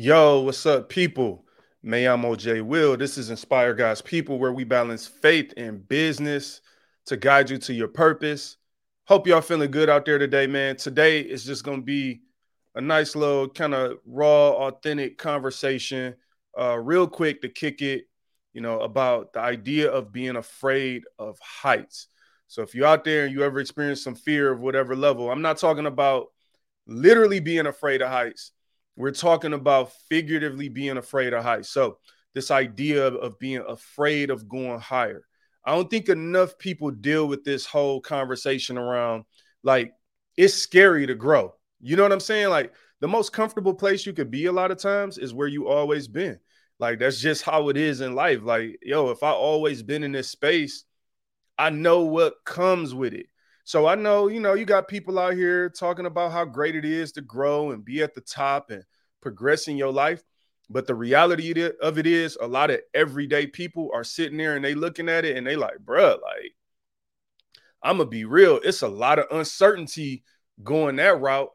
Yo, what's up, people? May I'm OJ Will. This is Inspire God's People, where we balance faith and business to guide you to your purpose. Hope y'all feeling good out there today, man. Today is just gonna be a nice little kind of raw, authentic conversation, uh, real quick to kick it, you know, about the idea of being afraid of heights. So if you're out there and you ever experience some fear of whatever level, I'm not talking about literally being afraid of heights we're talking about figuratively being afraid of heights. So, this idea of, being afraid of going higher. I don't think enough people deal with this whole conversation around like it's scary to grow. You know what I'm saying? Like the most comfortable place you could be a lot of times is where you always been. Like that's just how it is in life. Like, yo, if I always been in this space, I know what comes with it. So I know, you know, you got people out here talking about how great it is to grow and be at the top and progress in your life. But the reality of it is, a lot of everyday people are sitting there and they looking at it and they like, bruh, like, I'm gonna be real. It's a lot of uncertainty going that route.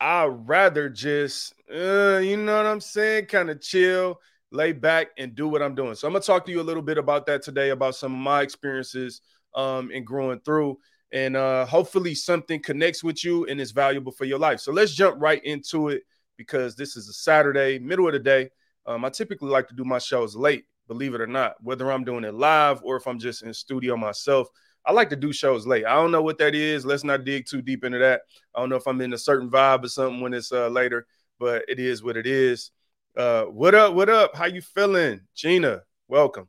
I'd rather just, uh, you know what I'm saying, kind of chill, lay back, and do what I'm doing. So I'm gonna talk to you a little bit about that today, about some of my experiences um, in growing through and uh, hopefully something connects with you and is valuable for your life. So let's jump right into it because this is a Saturday, middle of the day. Um, I typically like to do my shows late, believe it or not, whether I'm doing it live or if I'm just in studio myself. I like to do shows late. I don't know what that is. Let's not dig too deep into that. I don't know if I'm in a certain vibe or something when it's uh, later, but it is what it is. Uh, what up? What up? How you feeling, Gina? Welcome.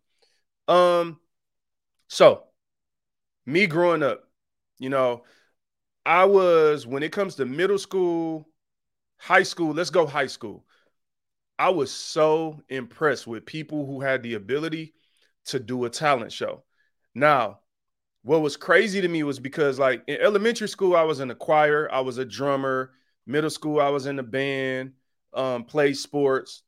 Um, so me growing up, you know, I was when it comes to middle school, high school, let's go high school. I was so impressed with people who had the ability to do a talent show. Now, what was crazy to me was because, like, in elementary school, I was in a choir, I was a drummer. Middle school, I was in the band, um, played sports.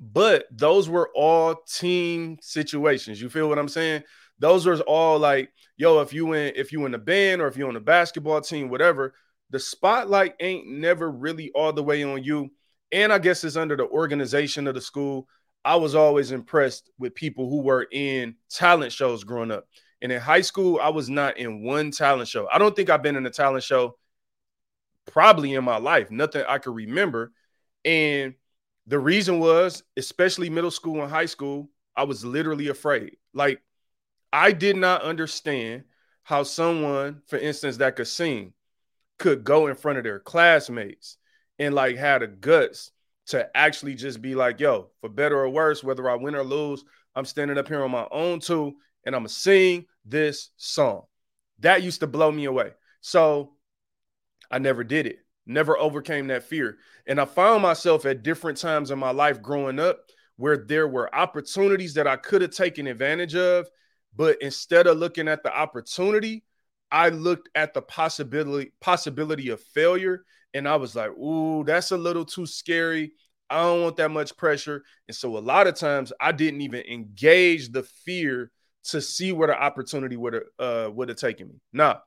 But those were all team situations. You feel what I'm saying? Those are all like, yo, if you in if you in a band or if you're on a basketball team, whatever, the spotlight ain't never really all the way on you. And I guess it's under the organization of the school. I was always impressed with people who were in talent shows growing up. And in high school, I was not in one talent show. I don't think I've been in a talent show probably in my life, nothing I could remember. And the reason was, especially middle school and high school, I was literally afraid. Like I did not understand how someone, for instance, that could sing could go in front of their classmates and like had the guts to actually just be like, yo, for better or worse, whether I win or lose, I'm standing up here on my own too, and I'm gonna sing this song. That used to blow me away. So I never did it, never overcame that fear. And I found myself at different times in my life growing up where there were opportunities that I could have taken advantage of but instead of looking at the opportunity, I looked at the possibility possibility of failure and I was like, "Ooh, that's a little too scary. I don't want that much pressure." And so a lot of times I didn't even engage the fear to see where the opportunity would have uh, would have taken me. Now,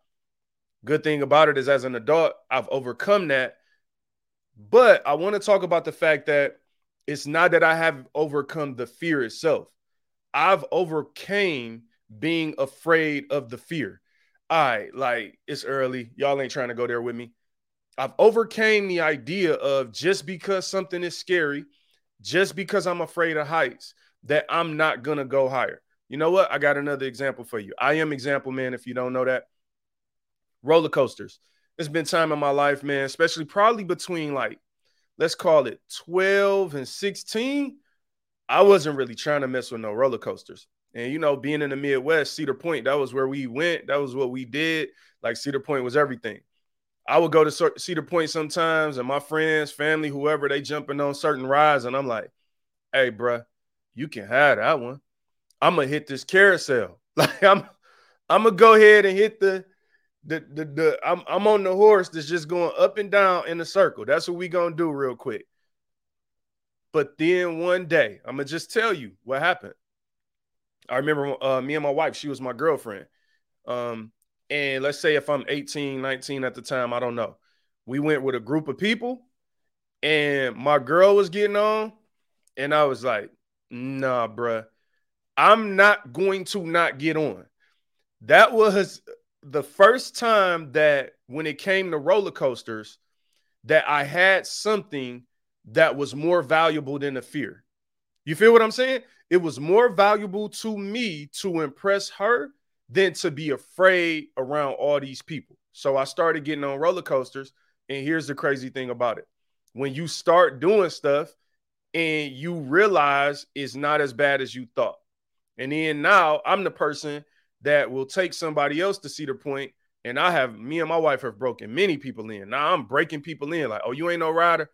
good thing about it is as an adult, I've overcome that. But I want to talk about the fact that it's not that I have overcome the fear itself. I've overcame being afraid of the fear. Right, like it's early. Y'all ain't trying to go there with me. I've overcame the idea of just because something is scary, just because I'm afraid of heights, that I'm not gonna go higher. You know what? I got another example for you. I am example man. If you don't know that, roller coasters. It's been time in my life, man, especially probably between like, let's call it 12 and 16. I wasn't really trying to mess with no roller coasters. And you know, being in the Midwest, Cedar Point, that was where we went. That was what we did. Like Cedar Point was everything. I would go to Cedar Point sometimes, and my friends, family, whoever, they jumping on certain rides, and I'm like, "Hey, bruh, you can have that one. I'm gonna hit this carousel. Like I'm, I'm gonna go ahead and hit the, the, the, the. I'm, I'm on the horse that's just going up and down in a circle. That's what we gonna do real quick. But then one day, I'm gonna just tell you what happened. I remember uh, me and my wife, she was my girlfriend. Um, and let's say if I'm 18, 19 at the time, I don't know. We went with a group of people. and my girl was getting on, and I was like, nah, bruh, I'm not going to not get on. That was the first time that when it came to roller coasters, that I had something that was more valuable than the fear. You feel what I'm saying? It was more valuable to me to impress her than to be afraid around all these people. So I started getting on roller coasters. And here's the crazy thing about it when you start doing stuff and you realize it's not as bad as you thought. And then now I'm the person that will take somebody else to the point. And I have me and my wife have broken many people in. Now I'm breaking people in like, oh, you ain't no rider.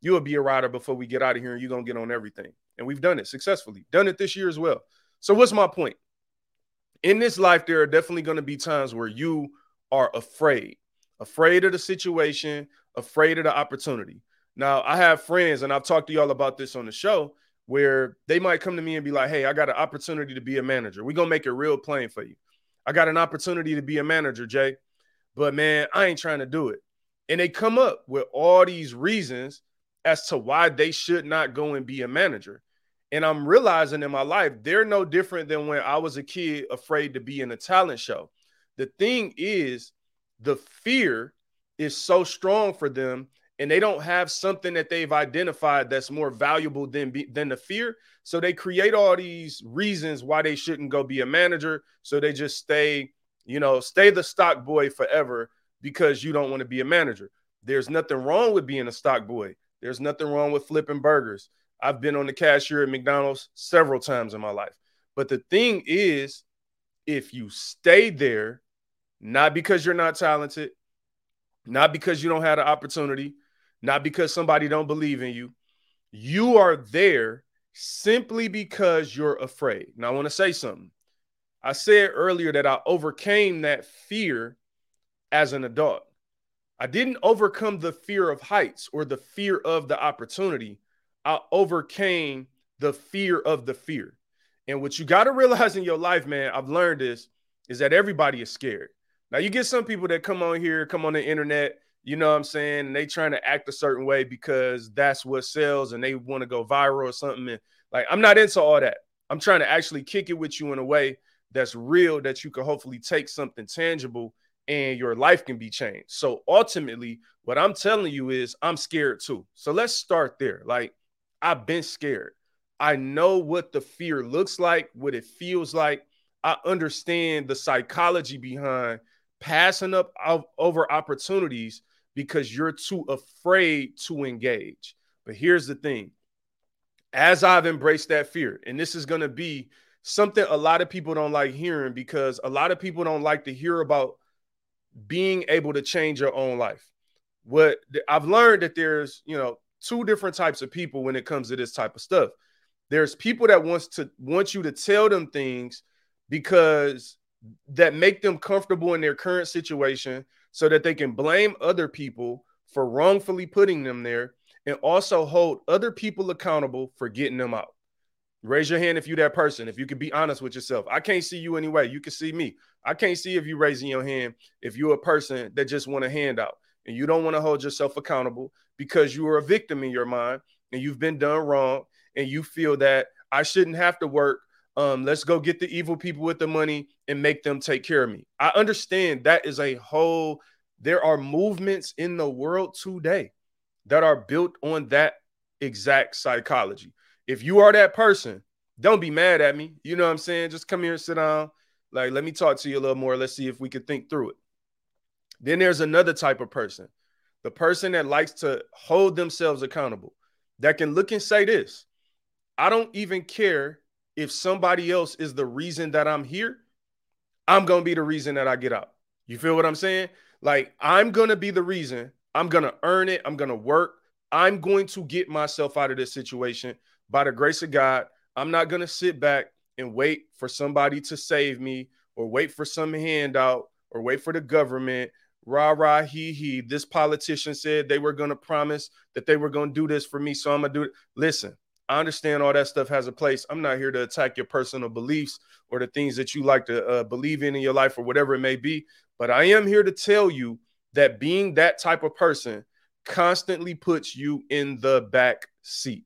You'll be a rider before we get out of here and you're going to get on everything. And we've done it successfully, done it this year as well. So, what's my point? In this life, there are definitely going to be times where you are afraid, afraid of the situation, afraid of the opportunity. Now, I have friends, and I've talked to y'all about this on the show, where they might come to me and be like, Hey, I got an opportunity to be a manager. We're going to make it real plain for you. I got an opportunity to be a manager, Jay, but man, I ain't trying to do it. And they come up with all these reasons as to why they should not go and be a manager. And I'm realizing in my life, they're no different than when I was a kid afraid to be in a talent show. The thing is, the fear is so strong for them and they don't have something that they've identified that's more valuable than be, than the fear. So they create all these reasons why they shouldn't go be a manager. So they just stay you know stay the stock boy forever because you don't want to be a manager. There's nothing wrong with being a stock boy. There's nothing wrong with flipping burgers i've been on the cashier at mcdonald's several times in my life but the thing is if you stay there not because you're not talented not because you don't have the opportunity not because somebody don't believe in you. You are there simply because you're afraid. Now I want to say something. I said earlier that I overcame that fear as an adult. I didn't overcome the fear of heights or the fear of the opportunity. I overcame the fear of the fear. And what you got to realize in your life, man, I've learned this, is that everybody is scared. Now, you get some people that come on here, come on the internet, you know what I'm saying? And they trying to act a certain way because that's what sells and they want to go viral or something. And like, I'm not into all that. I'm trying to actually kick it with you in a way that's real that you can hopefully take something tangible and your life can be changed. So ultimately, what I'm telling you is I'm scared too. So let's start there. Like, I've been scared. I know what the fear looks like, what it feels like. I understand the psychology behind passing up over opportunities because you're too afraid to engage. But here's the thing as I've embraced that fear, and this is going to be something a lot of people don't like hearing because a lot of people don't like to hear about being able to change your own life. What I've learned that there's, you know, two different types of people when it comes to this type of stuff. There's people that wants to want you to tell them things because that make them comfortable in their current situation so that they can blame other people for wrongfully putting them there and also hold other people accountable for getting them out. Raise your hand if you're that person. If you can be honest with yourself, I can't see you anyway. You can see me. I can't see if you raising your hand if you're a person that just want a handout and you don't want to hold yourself accountable because you are a victim in your mind and you've been done wrong and you feel that I shouldn't have to work. Um, let's go get the evil people with the money and make them take care of me. I understand that is a whole, there are movements in the world today that are built on that exact psychology. If you are that person, don't be mad at me. You know what I'm saying? Just come here and sit down. Like, let me talk to you a little more. Let's see if we can think through it. Then there's another type of person the person that likes to hold themselves accountable, that can look and say this I don't even care if somebody else is the reason that I'm here. I'm going to be the reason that I get out. You feel what I'm saying? Like, I'm going to be the reason. I'm going to earn it. I'm going to work. I'm going to get myself out of this situation by the grace of God. I'm not going to sit back and wait for somebody to save me or wait for some handout or wait for the government. Rah, rah, he, he. This politician said they were going to promise that they were going to do this for me. So I'm to do it. Listen, I understand all that stuff has a place. I'm not here to attack your personal beliefs or the things that you like to uh, believe in in your life or whatever it may be. But I am here to tell you that being that type of person constantly puts you in the back seat.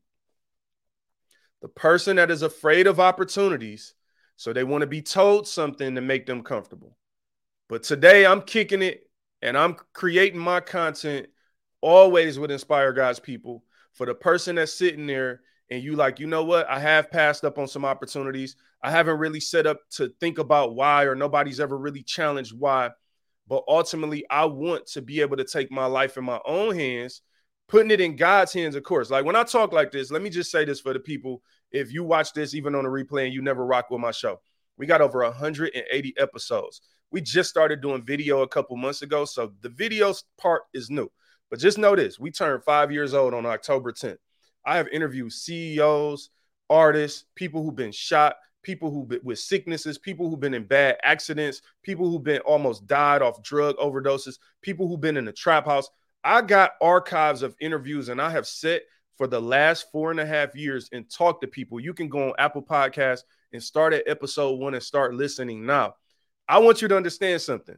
The person that is afraid of opportunities, so they want to be told something to make them comfortable. But today I'm kicking it and I'm creating my content always would inspire God's people. For the person that's sitting there and you like, you know what? I have passed up on some opportunities. I haven't really set up to think about why, or nobody's ever really challenged why. But ultimately, I want to be able to take my life in my own hands, putting it in God's hands, of course. Like when I talk like this, let me just say this for the people. If you watch this, even on a replay, and you never rock with my show, we got over 180 episodes. We just started doing video a couple months ago. So the videos part is new. But just know this we turned five years old on October 10th. I have interviewed CEOs, artists, people who've been shot, people who've been with sicknesses, people who've been in bad accidents, people who've been almost died off drug overdoses, people who've been in the trap house. I got archives of interviews and I have set for the last four and a half years and talk to people. You can go on Apple Podcasts and start at episode one and start listening now. I want you to understand something.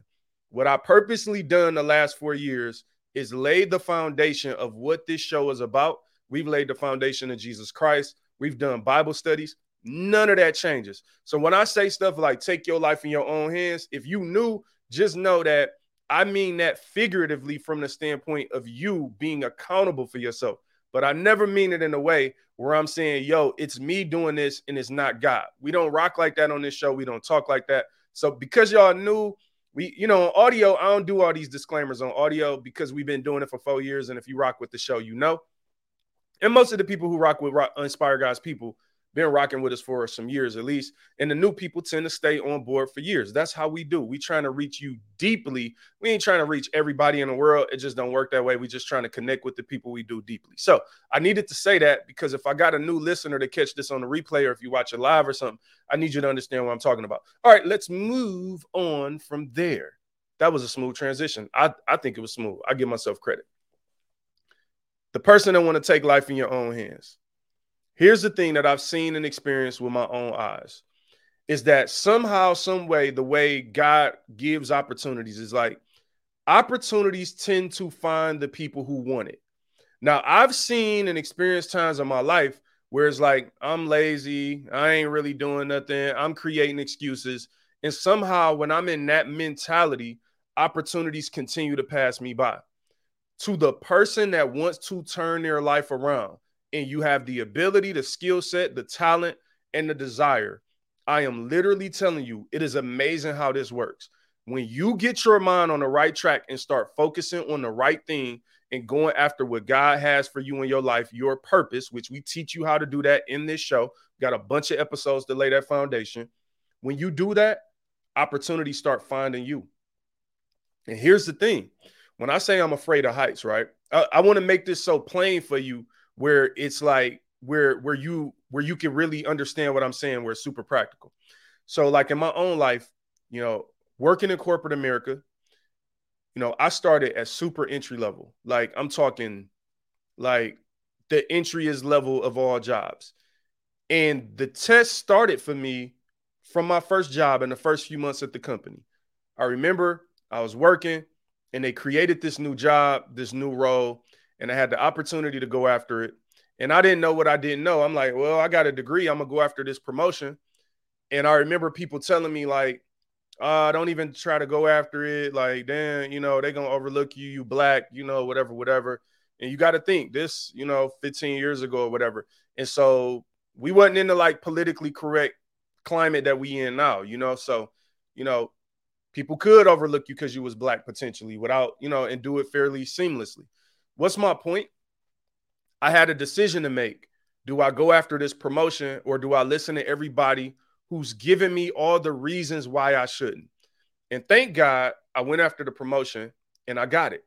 What I purposely done the last four years is laid the foundation of what this show is about. We've laid the foundation of Jesus Christ. We've done Bible studies. None of that changes. So when I say stuff like take your life in your own hands, if you knew, just know that I mean that figuratively from the standpoint of you being accountable for yourself. But I never mean it in a way where I'm saying, yo, it's me doing this and it's not God. We don't rock like that on this show. We don't talk like that. So because y'all knew we, you know, on audio, I don't do all these disclaimers on audio because we've been doing it for four years. And if you rock with the show, you know. And most of the people who rock with rock, Inspire God's People been rocking with us for some years at least. And the new people tend to stay on board for years. That's how we do. We trying to reach you deeply. We ain't trying to reach everybody in the world. It just don't work that way. We just trying to connect with the people we do deeply. So I needed to say that because if I got a new listener to catch this on the replay or if you watch it live or something, I need you to understand what I'm talking about. All right, let's move on from there. That was a smooth transition. I, I think it was smooth. I give myself credit. The person that want to take life in your own hands Here's the thing that I've seen and experienced with my own eyes is that somehow, some way, the way God gives opportunities is like opportunities tend to find the people who want it. Now, I've seen and experienced times in my life where it's like, I'm lazy, I ain't really doing nothing, I'm creating excuses. And somehow, when I'm in that mentality, opportunities continue to pass me by. To the person that wants to turn their life around, and you have the ability, the skill set, the talent, and the desire, I am literally telling you, it is amazing how this works. When you get your mind on the right track and start focusing on the right thing and going after what God has for you in your life, your purpose, which we teach you how to do that in this show, got a bunch of episodes to lay that foundation. When you do that, opportunities start finding you. And here's the thing when I say I'm afraid of heights, right? I, I want to make this so plain for you where it's like where where you where you can really understand what I'm saying, where it's super practical. So, like in my own life, you know, working in corporate America, you know, I started at super entry level. Like I'm talking like the entryest level of all jobs. And the test started for me from my first job in the first few months at the company. I remember I was working and they created this new job, this new role and I had the opportunity to go after it. And I didn't know what I didn't know. I'm like, well, I got a degree. I'm gonna go after this promotion. And I remember people telling me like, uh, don't even try to go after it. Like, damn, you know, they're gonna overlook you, you black, you know, whatever, whatever. And you got to think this, you know, 15 years ago or whatever. And so we wasn't in the like politically correct climate that we in now, you know. So, you know, people could overlook you because you was black potentially without, you know, and do it fairly seamlessly. What's my point? I had a decision to make. Do I go after this promotion or do I listen to everybody who's giving me all the reasons why I shouldn't? And thank God I went after the promotion and I got it.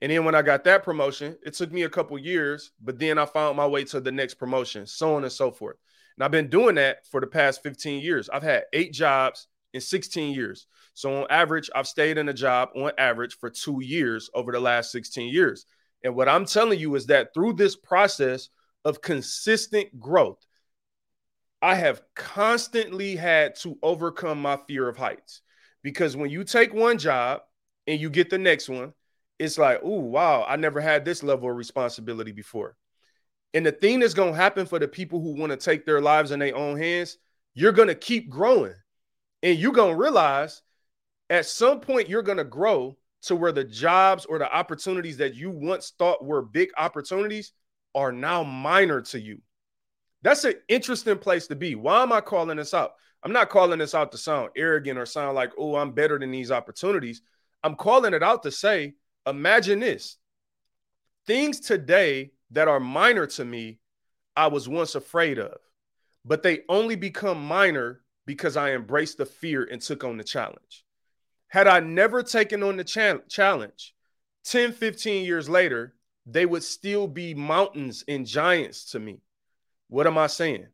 And then when I got that promotion, it took me a couple years, but then I found my way to the next promotion, so on and so forth. And I've been doing that for the past 15 years. I've had eight jobs in 16 years. So on average, I've stayed in a job on average for two years over the last 16 years. And what I'm telling you is that through this process of consistent growth, I have constantly had to overcome my fear of heights. Because when you take one job and you get the next one, it's like, oh, wow, I never had this level of responsibility before. And the thing that's going to happen for the people who want to take their lives in their own hands, you're going to keep growing. And you're going to realize at some point you're going to grow to where the jobs or the opportunities that you once thought were big opportunities are now minor to you. That's an interesting place to be. Why am I calling this out? I'm not calling this out to sound arrogant or sound like, oh, I'm better than these opportunities. I'm calling it out to say, imagine this things today that are minor to me, I was once afraid of, but they only become minor because I embraced the fear and took on the challenge. Had I never taken on the cha- challenge, 10, 15 years later, they would still be mountains and giants to me. What am I saying?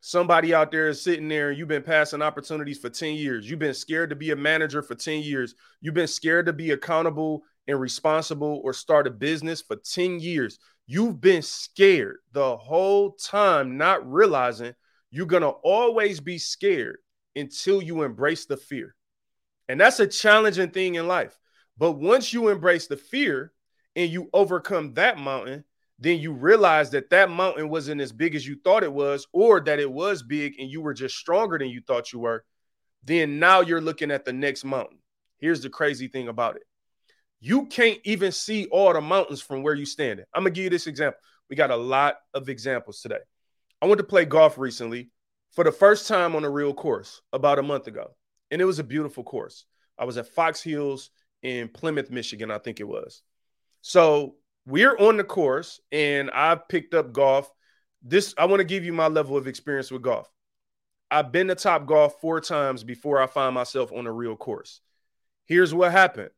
Somebody out there is sitting there and you've been passing opportunities for 10 years. You've been scared to be a manager for 10 years. You've been scared to be accountable and responsible or start a business for 10 years. You've been scared the whole time, not realizing you're going to always be scared until you embrace the fear. And that's a challenging thing in life. But once you embrace the fear and you overcome that mountain, then you realize that that mountain wasn't as big as you thought it was, or that it was big and you were just stronger than you thought you were. Then now you're looking at the next mountain. Here's the crazy thing about it you can't even see all the mountains from where you standing. I'm gonna give you this example. We got a lot of examples today. I went to play golf recently for the first time on a real course about a month ago and it was a beautiful course. I was at Fox Hills in Plymouth, Michigan, I think it was. So we're on the course, and I picked up golf. This I want to give you my level of experience with golf. I've been to Topgolf four times before I find myself on a real course. Here's what happened.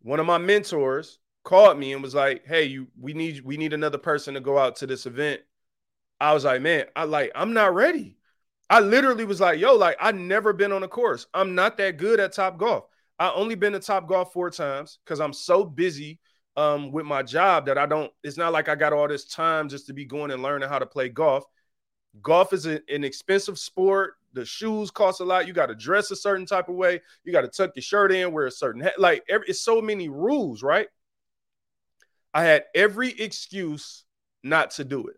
One of my mentors called me and was like, "Hey, you we need we need another person to go out to this event." I was like, "Man, I like I'm not ready." I literally was like, yo, like I've never been on a course. I'm not that good at Topgolf. I only been to Topgolf four times because I'm so busy um, with my job that I don't. It's not like I got all this time just to be going and learning how to play golf. Golf is a, an expensive sport. The shoes cost a lot. You got to dress a certain type of way. You got to tuck your shirt in, wear a certain hat. Like every, it's so many rules, right? I had every excuse not to do it.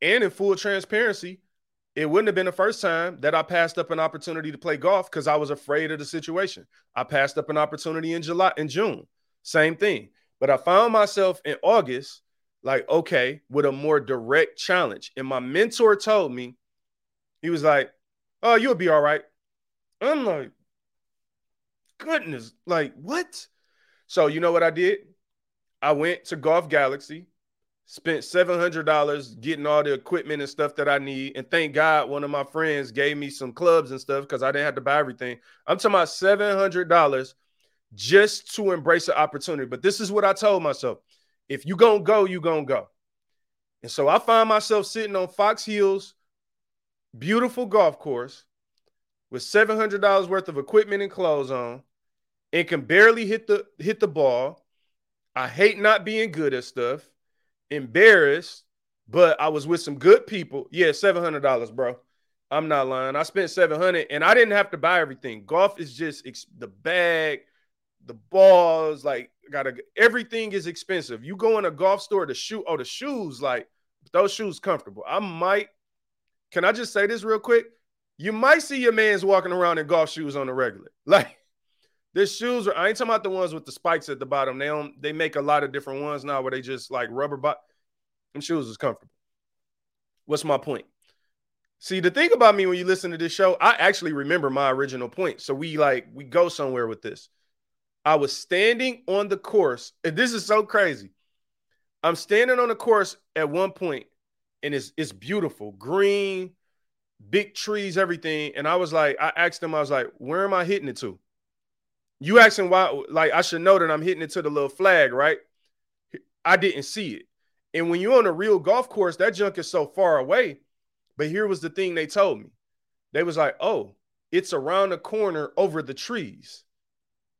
And in full transparency, it wouldn't have been the first time that I passed up an opportunity to play golf because I was afraid of the situation. I passed up an opportunity in July, in June, same thing. But I found myself in August, like, okay, with a more direct challenge. And my mentor told me, he was like, Oh, you'll be all right. I'm like, goodness, like, what? So, you know what I did? I went to Golf Galaxy spent $700 getting all the equipment and stuff that I need. And thank God one of my friends gave me some clubs and stuff because I didn't have to buy everything. I'm talking about $700 just to embrace the opportunity. But this is what I told myself if you're going to go, you're going to go. And so I find myself sitting on Fox Hills, beautiful golf course with $700 worth of equipment and clothes on and can barely hit the hit the ball. I hate not being good at stuff embarrassed, but I was with some good people. Yeah, seven hundred dollars, bro. I'm not lying. I spent seven hundred, and I didn't have to buy everything. Golf is just ex- the bag, the balls, like gotta everything is expensive. You go in a golf store to shoot. Oh, the shoes, like those shoes comfortable. I might. Can I just say this real quick? You might see your man's walking around in golf shoes on the regular. Like the shoes are, I ain't talking about the ones with the spikes at the bottom. They don't, they make a lot of different ones now where they just like rubber but them shoes is comfortable. What's my point? See, the thing about me when you listen to this show, I actually remember my original point. So we like we go somewhere with this. I was standing on the course, and this is so crazy. I'm standing on the course at one point, and it's it's beautiful, green, big trees, everything. And I was like, I asked them, I was like, where am I hitting it to? You asking why? Like I should know that I'm hitting it to the little flag, right? I didn't see it. And when you're on a real golf course, that junk is so far away. But here was the thing they told me. They was like, "Oh, it's around the corner over the trees."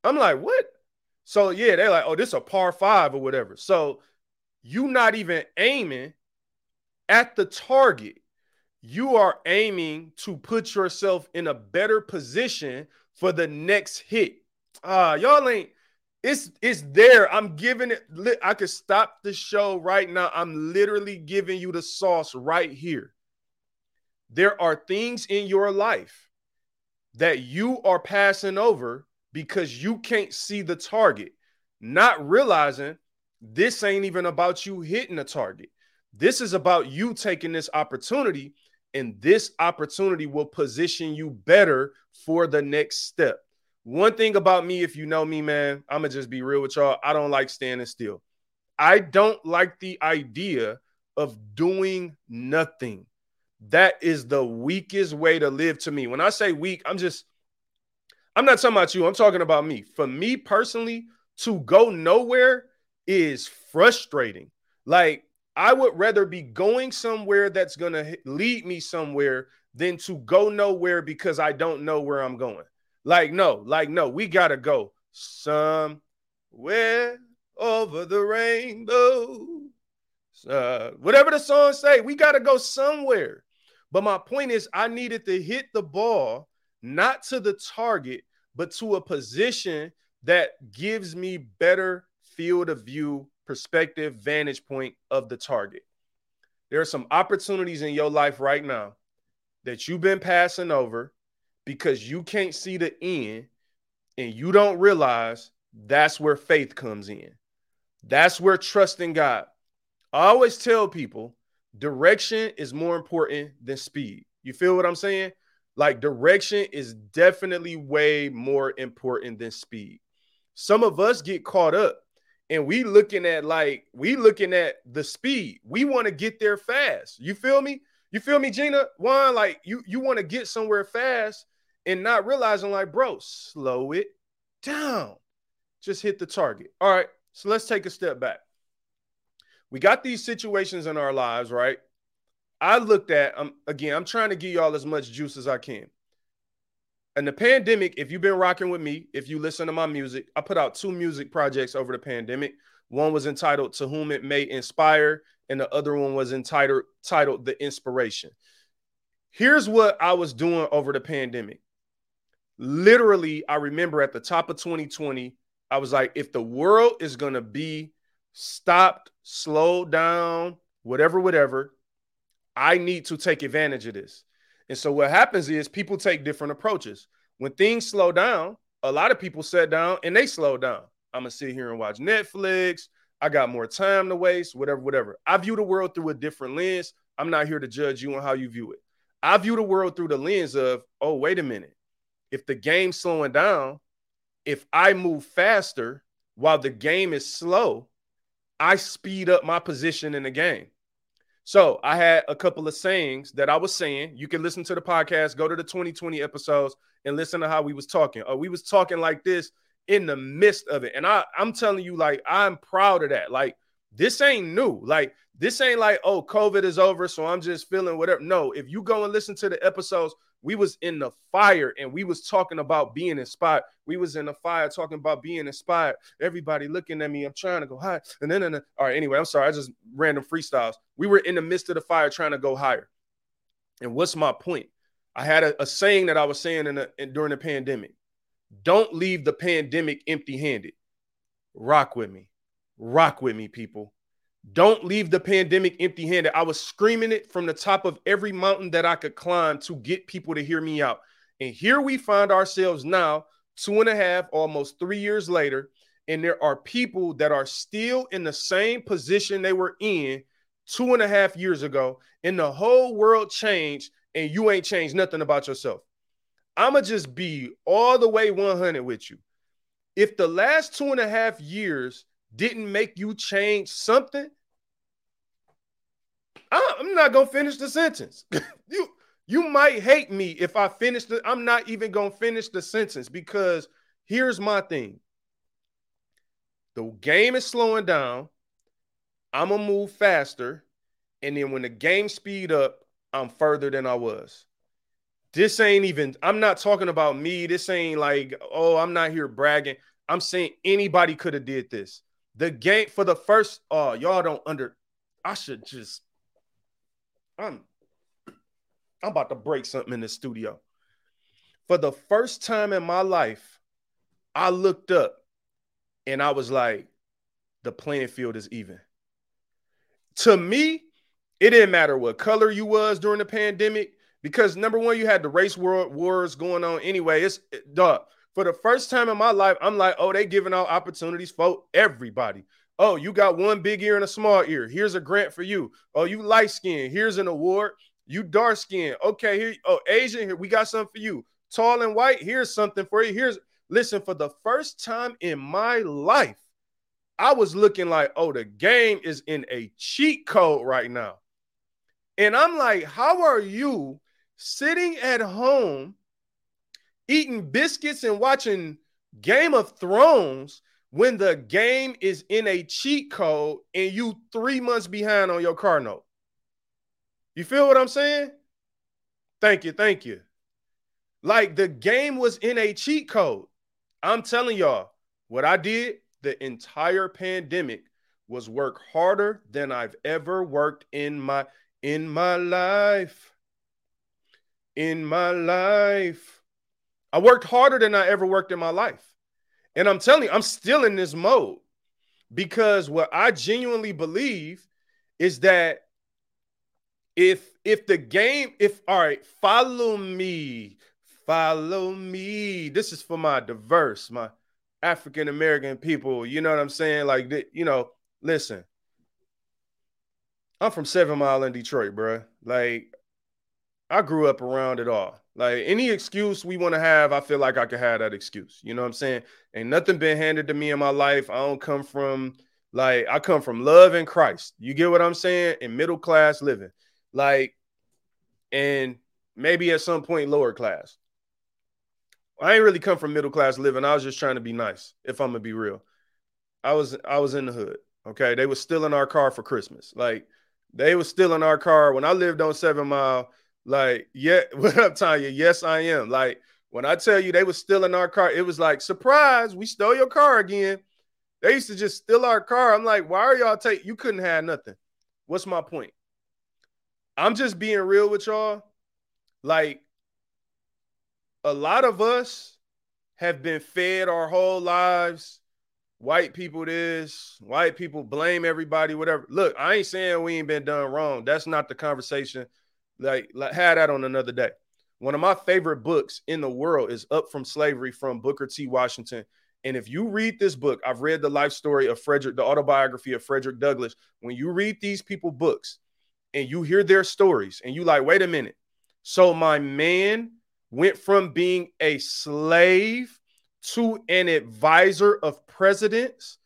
I'm like, "What?" So yeah, they're like, "Oh, this is a par five or whatever." So you not even aiming at the target. You are aiming to put yourself in a better position for the next hit. Uh, y'all ain't It's it's there. I'm giving it. I could stop the show right now. I'm literally giving you the sauce right here. There are things in your life that you are passing over because you can't see the target, not realizing this ain't even about you hitting a target. This is about you taking this opportunity, and this opportunity will position you better for the next step. One thing about me, if you know me, man, I'm gonna just be real with y'all. I don't like standing still. I don't like the idea of doing nothing. That is the weakest way to live to me. When I say weak, I'm just, I'm not talking about you. I'm talking about me. For me personally, to go nowhere is frustrating. Like, I would rather be going somewhere that's going to lead me somewhere than to go nowhere because I don't know where I'm going. Like, no, like, no, we got to go somewhere over the rainbow. Uh, whatever the song say, we got to go somewhere. But my point is, I needed to hit the ball not to the target, but to a position that gives me better field of view, perspective, vantage point of the target. There are some opportunities in your life right now that you've been passing over because you can't see the end and you don't realize that's where faith comes in. That's where trusting God. I always tell people direction is more important than speed. You feel what I'm saying? Like direction is definitely way more important than speed. Some of us get caught up and we looking at like we looking at the speed. We want to get there fast. You feel me? You feel me, Gina? One, like you you want to get somewhere fast and not realizing, like, bro, slow it down. Just hit the target. All right. So let's take a step back. We got these situations in our lives, right? I looked at, um, again, I'm trying to give y'all as much juice as I can. And the pandemic, if you've been rocking with me, if you listen to my music, I put out two music projects over the pandemic. One was entitled To Whom It May Inspire, and the other one was entitled titled The Inspiration. Here's what I was doing over the pandemic literally, I remember at the top of 2020, I was like, if the world is going to be stopped, slowed down, whatever, whatever, I need to take advantage of this. And so what happens is people take different approaches. When things slow down, a lot of people sat down and they slow down. I'm going to sit here and watch Netflix. I got more time to waste, whatever, whatever. I view the world through a different lens. I'm not here to judge you on how you view it. I view the world through the lens of, oh, wait a minute if the game's slowing down, if I move faster while the game is slow, I speed up my position in the game. So I had a couple of sayings that I was saying. You can listen to the podcast, go to the 2020 episodes and listen to how we was talking. Or uh, we was talking like this in the midst of it. And I, I'm telling you, like, I'm proud of that. Like, this ain't new. Like, this ain't like, oh, COVID is over, so I'm just feeling whatever. No, if you go and listen to the episodes we was in the fire and we was talking about being inspired. We was in the fire talking about being inspired. Everybody looking at me. I'm trying to go high. And then, and then all right, anyway, I'm sorry. I just random freestyles. We were in the midst of the fire trying to go higher. And what's my point? I had a, a saying that I was saying in, the, in during the pandemic. Don't leave the pandemic empty-handed. Rock with me. Rock with me, people. Don't leave the pandemic empty handed. I was screaming it from the top of every mountain that I could climb to get people to hear me out. And here we find ourselves now, two and a half, almost three years later. And there are people that are still in the same position they were in two and a half years ago. And the whole world changed, and you ain't changed nothing about yourself. I'm going to just be all the way 100 with you. If the last two and a half years didn't make you change something, I'm not gonna finish the sentence. you you might hate me if I finish the. I'm not even gonna finish the sentence because here's my thing. The game is slowing down. I'm gonna move faster, and then when the game speed up, I'm further than I was. This ain't even. I'm not talking about me. This ain't like, oh, I'm not here bragging. I'm saying anybody could have did this. The game for the first. Oh, y'all don't under. I should just I'm I'm about to break something in the studio. For the first time in my life, I looked up and I was like, the playing field is even. To me, it didn't matter what color you was during the pandemic because number one, you had the race war wars going on anyway. It's dog. For the first time in my life, I'm like, oh, they giving out opportunities for everybody. Oh, you got one big ear and a small ear. Here's a grant for you. Oh, you light skin. Here's an award. You dark skin. Okay, here. Oh, Asian. Here we got something for you. Tall and white. Here's something for you. Here's listen. For the first time in my life, I was looking like, oh, the game is in a cheat code right now. And I'm like, how are you sitting at home eating biscuits and watching Game of Thrones when the game is in a cheat code and you three months behind on your car note? You feel what I'm saying? Thank you. Thank you. Like the game was in a cheat code. I'm telling y'all what I did the entire pandemic was work harder than I've ever worked in my in my life. In my life. I worked harder than I ever worked in my life. And I'm telling you, I'm still in this mode because what I genuinely believe is that if if the game if all right follow me follow me this is for my diverse my African American people. You know what I'm saying? Like, you know, listen, I'm from Seven Mile in Detroit, bro. Like, I grew up around it all. Like, any excuse we want to have, I feel like I can have that excuse. You know what I'm saying? Ain't nothing been handed to me in my life. I don't come from, like, I come from love in Christ. You get what I'm saying? In middle class living. Like, and maybe at some point lower class. I ain't really come from middle class living. I was just trying to be nice, if I'm gonna be real. I was I was in the hood. Okay. They was still in our car for Christmas. Like they was still in our car when I lived on Seven Mile. Like, yeah, what up, Tanya? Yes, I am. Like, when I tell you they was still in our car, it was like, surprise, we stole your car again. They used to just steal our car. I'm like, why are y'all take you couldn't have nothing? What's my point? I'm just being real with y'all. Like, a lot of us have been fed our whole lives. White people this, white people blame everybody, whatever. Look, I ain't saying we ain't been done wrong. That's not the conversation. Like, like had that on another day. One of my favorite books in the world is Up from Slavery from Booker T. Washington. And if you read this book, I've read the life story of Frederick, the autobiography of Frederick Douglass. When you read these people books and you hear their stories and you like, wait a minute. So my man went from being a slave to an advisor of presidents,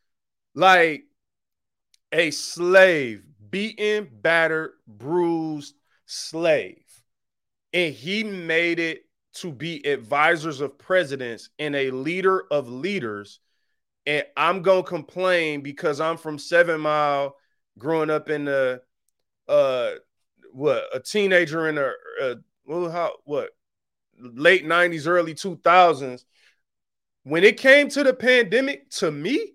like a slave, beaten, battered, bruised slave. And he made it to be advisors of presidents and a leader of leaders. And I'm going to complain because I'm from Seven Mile, growing up in the, uh, what, a teenager in a, uh, well, how, what, late 90s, early 2000s, when it came to the pandemic, to me,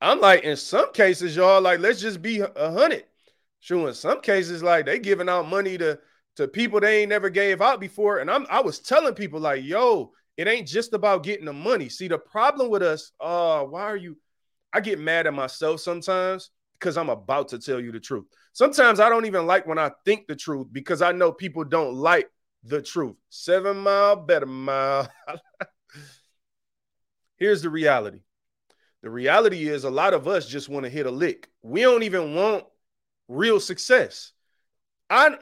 I'm like, in some cases, y'all, like, let's just be a hundred. Sure, in some cases, like they giving out money to to people they ain't never gave out before. And I'm I was telling people, like, yo, it ain't just about getting the money. See, the problem with us, uh, why are you? I get mad at myself sometimes because I'm about to tell you the truth. Sometimes I don't even like when I think the truth because I know people don't like the truth. Seven mile, better mile. Here's the reality. The reality is a lot of us just want to hit a lick. We don't even want real success. I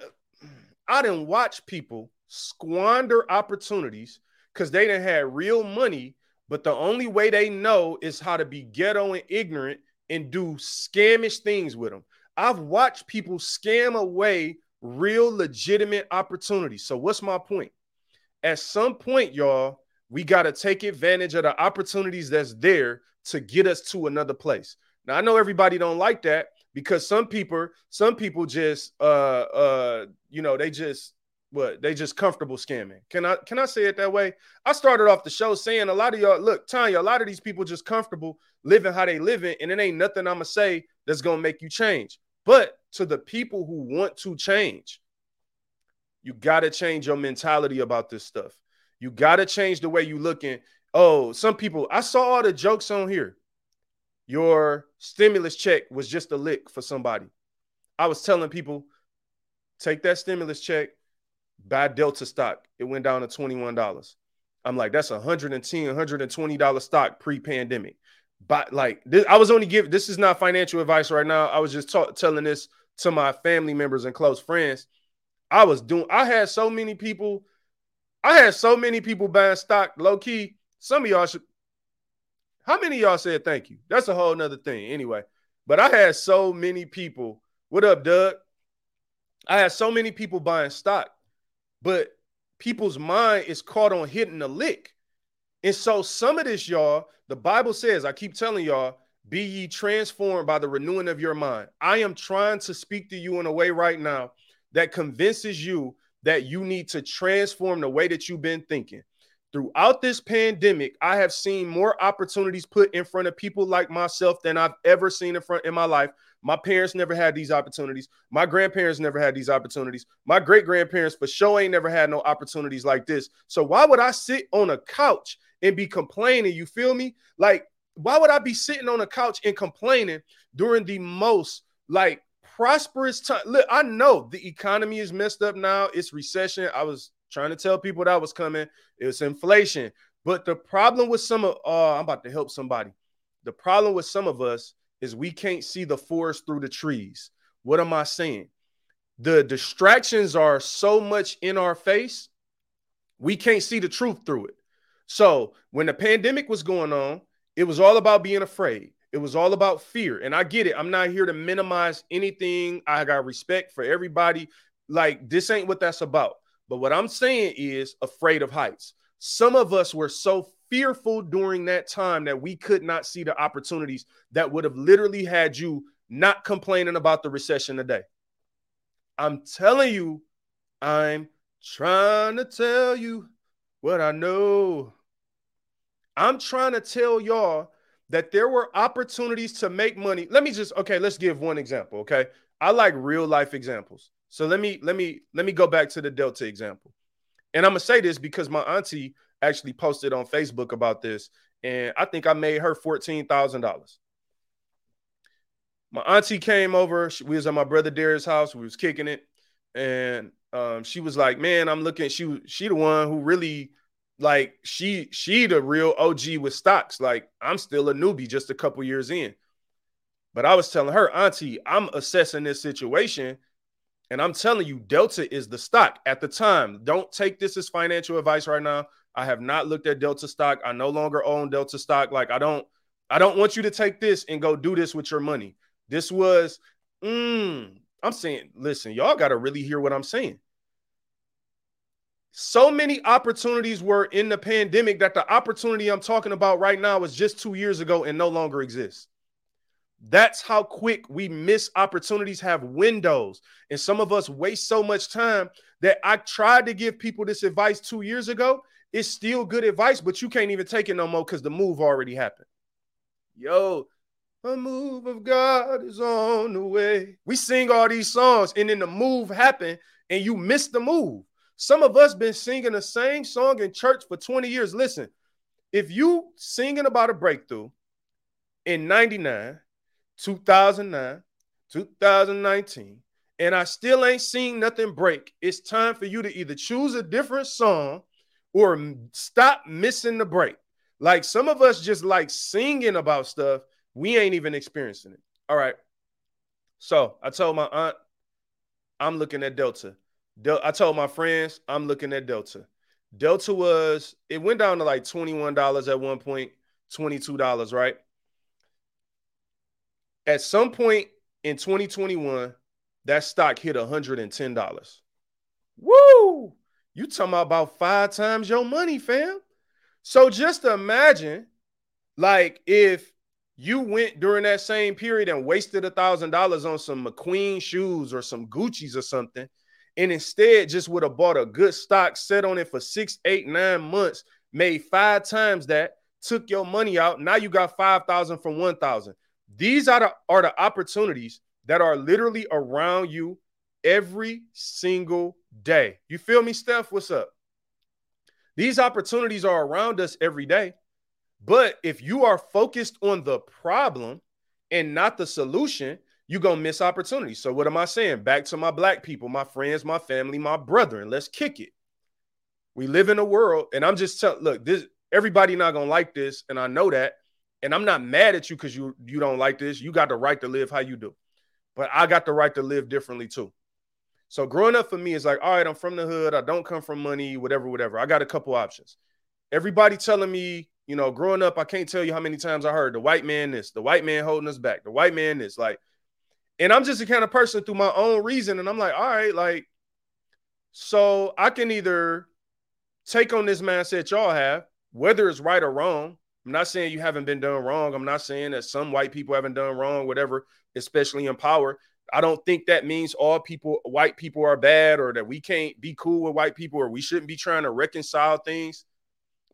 I didn't watch people squander opportunities because they didn't have real money, but the only way they know is how to be ghetto and ignorant and do scamish things with them. I've watched people scam away real legitimate opportunities. So, what's my point? At some point, y'all, we got to take advantage of the opportunities that's there to get us to another place. Now, I know everybody don't like that because some people, some people just, uh, uh, you know, they just what they just comfortable scamming. Can I can I say it that way? I started off the show saying a lot of y'all look, Tanya, a lot of these people just comfortable living how they living, and it ain't nothing I'm gonna say that's gonna make you change. But to the people who want to change, you got to change your mentality about this stuff. You got to change the way you looking. Oh, some people, I saw all the jokes on here. Your stimulus check was just a lick for somebody. I was telling people, take that stimulus check, buy Delta stock. It went down to $21. I'm like, that's a $110, $120 stock pre-pandemic. But like this, I was only giving this is not financial advice right now. I was just ta- telling this to my family members and close friends. I was doing, I had so many people, I had so many people buying stock low key. Some of y'all should how many y'all said thank you? That's a whole nother thing. Anyway, but I had so many people. What up, Doug? I had so many people buying stock, but people's mind is caught on hitting a lick. And so some of this, y'all, the Bible says, I keep telling y'all, be ye transformed by the renewing of your mind. I am trying to speak to you in a way right now that convinces you that you need to transform the way that you've been thinking. Throughout this pandemic, I have seen more opportunities put in front of people like myself than I've ever seen in front in my life. My parents never had these opportunities. My grandparents never had these opportunities. My great grandparents for sure ain't never had no opportunities like this. So why would I sit on a couch and be complaining? You feel me? Like why would I be sitting on a couch and complaining during the most like prosperous time? Look, I know the economy is messed up now. It's recession. I was trying to tell people that was coming. It was inflation. But the problem with some of uh, I'm about to help somebody. The problem with some of us is we can't see the forest through the trees. What am I saying? The distractions are so much in our face, we can't see the truth through it. So when the pandemic was going on, it was all about being afraid. It was all about fear. And I get it. I'm not here to minimize anything. I got respect for everybody. Like, this ain't what that's about. But what I'm saying is afraid of heights. Some of us were so fearful during that time that we could not see the opportunities that would have literally had you not complaining about the recession today. I'm telling you, I'm trying to tell you what I know. I'm trying to tell y'all that there were opportunities to make money. Let me just okay, let's give one example, okay? I like real life examples. So let me let me let me go back to the Delta example. And I'm gonna say this because my auntie actually posted on Facebook about this, and I think I made her fourteen thousand dollars. My auntie came over. we was at my brother Darius' house. We was kicking it, and um, she was like, "Man, I'm looking." She she the one who really like she she the real OG with stocks. Like I'm still a newbie, just a couple years in. But I was telling her, Auntie, I'm assessing this situation and I'm telling you, Delta is the stock at the time. Don't take this as financial advice right now. I have not looked at Delta stock. I no longer own Delta stock. Like I don't, I don't want you to take this and go do this with your money. This was, mm, I'm saying, listen, y'all got to really hear what I'm saying. So many opportunities were in the pandemic that the opportunity I'm talking about right now was just two years ago and no longer exists. That's how quick we miss opportunities, have windows. And some of us waste so much time that I tried to give people this advice two years ago. It's still good advice, but you can't even take it no more because the move already happened. Yo, a move of God is on the way. We sing all these songs, and then the move happened, and you missed the move. Some of us been singing the same song in church for 20 years. Listen, if you singing about a breakthrough in 99 2009, 2019, and I still ain't seen nothing break, it's time for you to either choose a different song or stop missing the break. Like some of us just like singing about stuff, we ain't even experiencing it. All right. So I told my aunt, I'm looking at Delta. Del- I told my friends, I'm looking at Delta. Delta was, it went down to like $21 at one point, $22, right? At some point in 2021, that stock hit $110. Woo! You talking about five times your money, fam. So just imagine, like, if you went during that same period and wasted a thousand dollars on some McQueen shoes or some Gucci's or something, and instead just would have bought a good stock, set on it for six, eight, nine months, made five times that, took your money out. Now you got five thousand from one thousand. These are the, are the opportunities that are literally around you every single day. You feel me, Steph? What's up? These opportunities are around us every day. But if you are focused on the problem and not the solution, you're going to miss opportunities. So, what am I saying? Back to my black people, my friends, my family, my brethren. Let's kick it. We live in a world, and I'm just telling, look, this everybody not gonna like this, and I know that. And I'm not mad at you because you you don't like this. You got the right to live how you do. But I got the right to live differently too. So growing up for me is like, all right, I'm from the hood. I don't come from money, whatever, whatever. I got a couple options. Everybody telling me, you know, growing up, I can't tell you how many times I heard the white man this, the white man holding us back, the white man this. Like, and I'm just the kind of person through my own reason. And I'm like, all right, like, so I can either take on this mindset y'all have, whether it's right or wrong. I'm not saying you haven't been done wrong. I'm not saying that some white people haven't done wrong, whatever, especially in power. I don't think that means all people, white people are bad or that we can't be cool with white people or we shouldn't be trying to reconcile things.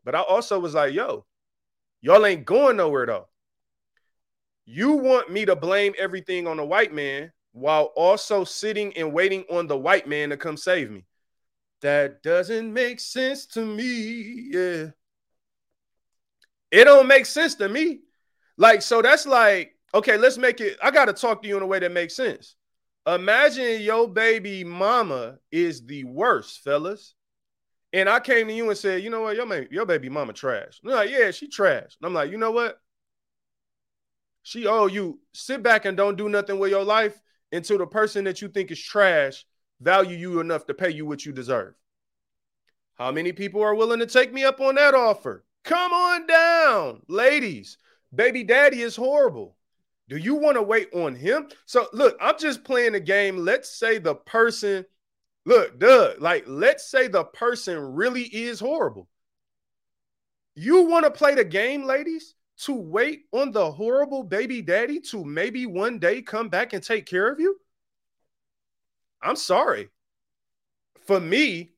But I also was like, yo, y'all ain't going nowhere though. You want me to blame everything on the white man while also sitting and waiting on the white man to come save me. That doesn't make sense to me. Yeah. It don't make sense to me. Like, so that's like, okay, let's make it. I got to talk to you in a way that makes sense. Imagine your baby mama is the worst, fellas. And I came to you and said, you know what, your, your baby mama trash. And like, yeah, she trash. And I'm like, you know what? She oh you sit back and don't do nothing with your life until the person that you think is trash value you enough to pay you what you deserve. How many people are willing to take me up on that offer? Come on down, ladies. Baby daddy is horrible. Do you want to wait on him? So look, I'm just playing the game. Let's say the person, look, duh, like let's say the person really is horrible. You want to play the game, ladies, to wait on the horrible baby daddy to maybe one day come back and take care of you? I'm sorry. For me,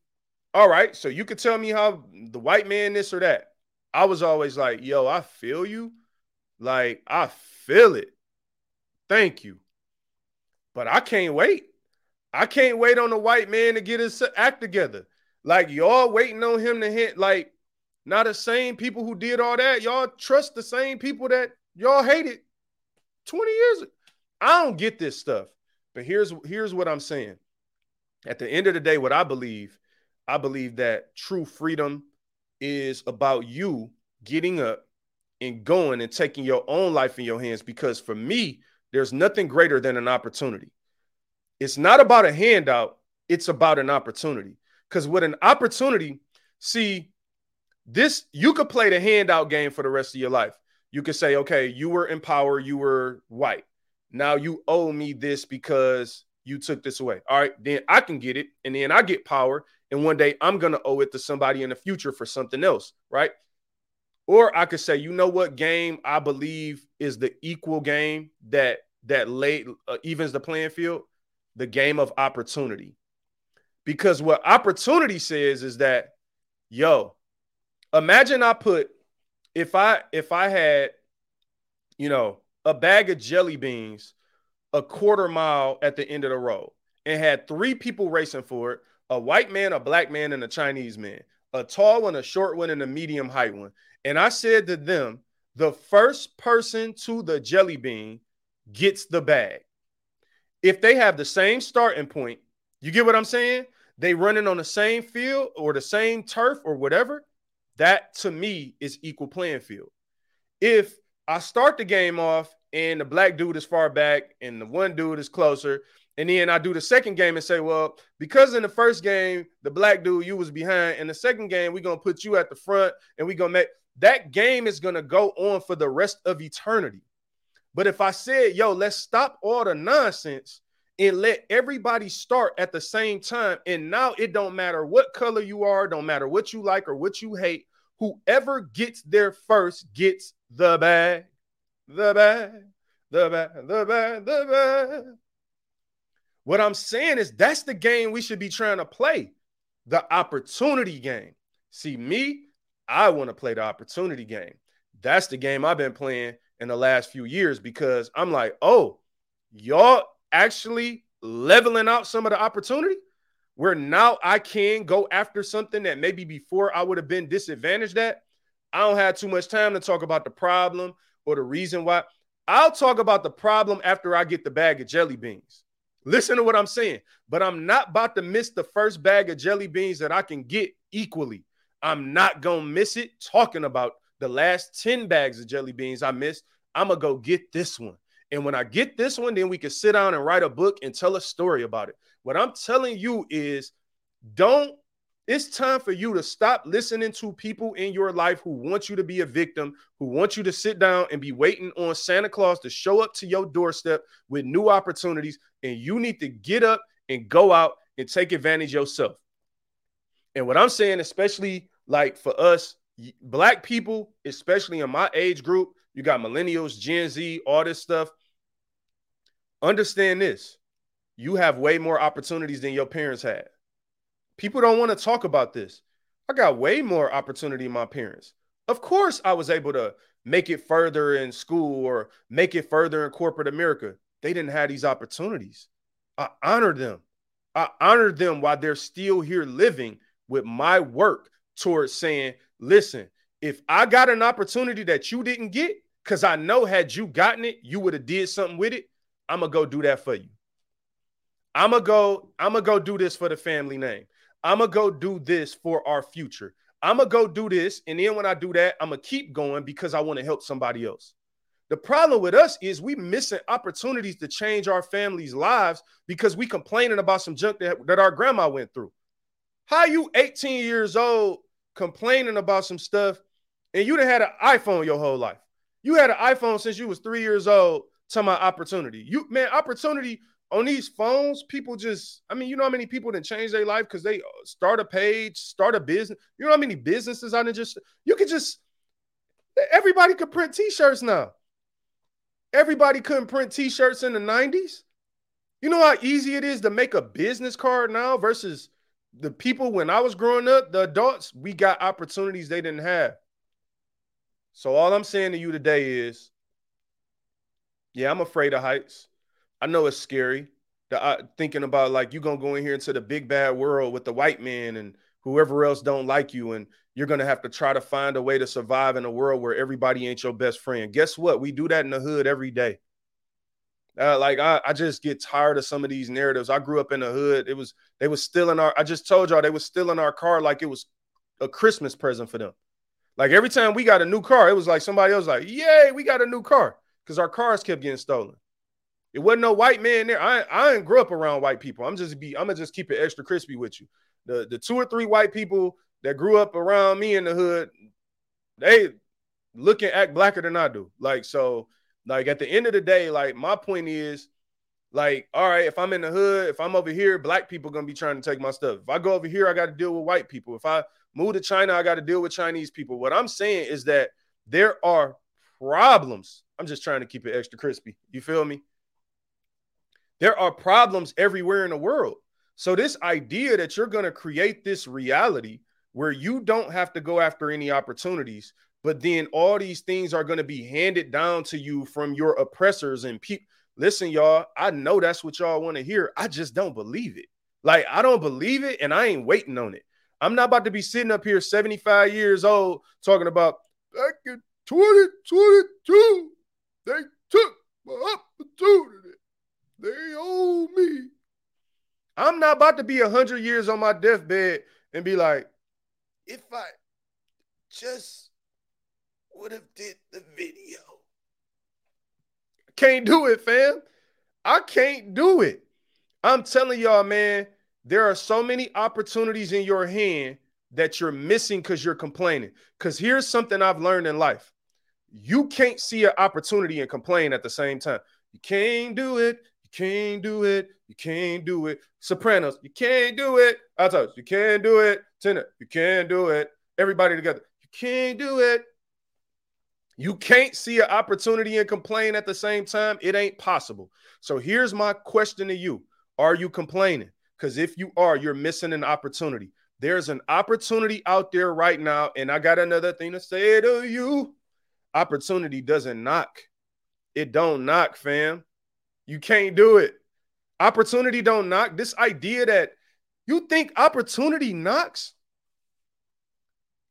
all right, so you could tell me how the white man this or that. I was always like, yo, I feel you. Like, I feel it. Thank you. But I can't wait. I can't wait on the white man to get his act together. Like, y'all waiting on him to hit, like, not the same people who did all that. Y'all trust the same people that y'all hated 20 years ago. I don't get this stuff. But here's here's what I'm saying. At the end of the day, what I believe, I believe that true freedom is about you getting up and going and taking your own life in your hands. Because for me, there's nothing greater than an opportunity. It's not about a handout, it's about an opportunity. Because with an opportunity, see, this you could play the handout game for the rest of your life. You could say, okay, you were in power, you were white. Now you owe me this because you took this away. All right, then I can get it, and then I get power, and one day I'm gonna owe it to somebody in the future for something else, right? Or I could say, you know what game I believe is the equal game that that late uh, evens the playing field, the game of opportunity. Because what opportunity says is that, yo, imagine I put if I if I had, you know, a bag of jelly beans a quarter mile at the end of the road and had three people racing for it a white man, a black man, and a Chinese man, a tall one, a short one, and a medium height one. And I said to them, the first person to the jelly bean gets the bag. If they have the same starting point, you get what I'm saying? They running on the same field or the same turf or whatever. That to me is equal playing field. If I start the game off and the black dude is far back and the one dude is closer. And then I do the second game and say, well, because in the first game, the black dude you was behind, in the second game, we're gonna put you at the front and we're gonna make that game is gonna go on for the rest of eternity. But if I said, yo, let's stop all the nonsense and let everybody start at the same time, and now it don't matter what color you are, don't matter what you like or what you hate, whoever gets there first gets the bag the bag, the bag, the bag, the bag. What I'm saying is that's the game we should be trying to play, the opportunity game. See, me, I want to play the opportunity game. That's the game I've been playing in the last few years because I'm like, oh, y'all actually leveling out some of the opportunity where now I can go after something that maybe before I would have been disadvantaged at. I don't have too much time to talk about the problem or the reason why. I'll talk about the problem after I get the bag of jelly beans. Listen to what I'm saying. But I'm not about to miss the first bag of jelly beans that I can get equally. I'm not going to miss it talking about the last 10 bags of jelly beans I missed. I'm going to go get this one. And when I get this one, then we can sit down and write a book and tell a story about it. What I'm telling you is don't it's time for you to stop listening to people in your life who want you to be a victim, who want you to sit down and be waiting on Santa Claus to show up to your doorstep with new opportunities. And you need to get up and go out and take advantage yourself. And what I'm saying, especially like for us, black people, especially in my age group, you got millennials, Gen Z, all this stuff. Understand this you have way more opportunities than your parents had. People don't want to talk about this. I got way more opportunity than my parents. Of course, I was able to make it further in school or make it further in corporate America. They didn't have these opportunities. I honor them. I honor them while they're still here living with my work towards saying, listen, if I got an opportunity that you didn't get, because I know had you gotten it, you would have did something with it. I'm gonna go do that for you. I'm gonna go, I'm gonna go do this for the family name. I'm gonna go do this for our future. I'm gonna go do this, and then when I do that, I'm gonna keep going because I want to help somebody else. The problem with us is we missing opportunities to change our families' lives because we complaining about some junk that, that our grandma went through. How you 18 years old complaining about some stuff, and you'd have had an iPhone your whole life. You had an iPhone since you was three years old. To my opportunity, you man, opportunity on these phones, people just, I mean, you know how many people that change their life because they uh, start a page, start a business. You know how many businesses I didn't just, you could just, everybody could print t-shirts now. Everybody couldn't print t-shirts in the 90s. You know how easy it is to make a business card now versus the people when I was growing up, the adults, we got opportunities they didn't have. So all I'm saying to you today is, yeah, I'm afraid of heights. I know it's scary. The, uh, thinking about like you're gonna go in here into the big bad world with the white man and whoever else don't like you, and you're gonna have to try to find a way to survive in a world where everybody ain't your best friend. Guess what? We do that in the hood every day. Uh, like I, I just get tired of some of these narratives. I grew up in the hood. It was they was still in our. I just told y'all they was still in our car like it was a Christmas present for them. Like every time we got a new car, it was like somebody else like, "Yay, we got a new car!" Because our cars kept getting stolen. It wasn't no white man there. I I didn't grow up around white people. I'm just be I'm gonna just keep it extra crispy with you. The the two or three white people that grew up around me in the hood, they look and act blacker than I do. Like so, like at the end of the day, like my point is, like, all right, if I'm in the hood, if I'm over here, black people gonna be trying to take my stuff. If I go over here, I got to deal with white people. If I move to China, I got to deal with Chinese people. What I'm saying is that there are problems. I'm just trying to keep it extra crispy. You feel me? There are problems everywhere in the world. So, this idea that you're going to create this reality where you don't have to go after any opportunities, but then all these things are going to be handed down to you from your oppressors and people. Listen, y'all, I know that's what y'all want to hear. I just don't believe it. Like, I don't believe it and I ain't waiting on it. I'm not about to be sitting up here 75 years old talking about back in 2022, they took my opportunity. They owe me. I'm not about to be hundred years on my deathbed and be like, if I just would have did the video. Can't do it, fam. I can't do it. I'm telling y'all, man, there are so many opportunities in your hand that you're missing because you're complaining. Because here's something I've learned in life you can't see an opportunity and complain at the same time. You can't do it. You can't do it. You can't do it. Sopranos, you can't do it. Altos, you can't do it. Tenor, you can't do it. Everybody together, you can't do it. You can't see an opportunity and complain at the same time. It ain't possible. So here's my question to you Are you complaining? Because if you are, you're missing an opportunity. There's an opportunity out there right now. And I got another thing to say to you. Opportunity doesn't knock. It don't knock, fam. You can't do it. Opportunity don't knock. This idea that you think opportunity knocks.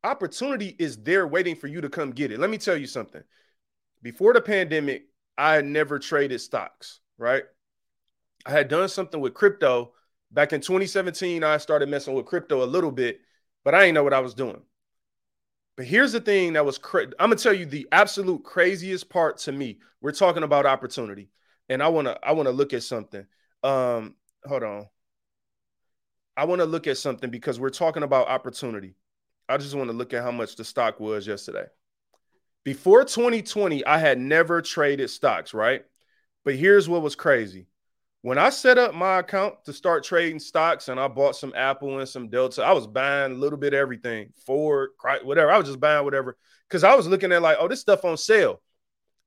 opportunity is there waiting for you to come get it. Let me tell you something. Before the pandemic, I never traded stocks, right? I had done something with crypto back in 2017. I started messing with crypto a little bit, but I didn't know what I was doing. But here's the thing that was cra- I'm gonna tell you the absolute craziest part to me. We're talking about opportunity, and I wanna I wanna look at something. Um, hold on. I want to look at something because we're talking about opportunity. I just want to look at how much the stock was yesterday. Before 2020, I had never traded stocks, right? But here's what was crazy. When I set up my account to start trading stocks and I bought some Apple and some Delta, I was buying a little bit of everything, Ford, whatever. I was just buying whatever because I was looking at like, oh, this stuff on sale.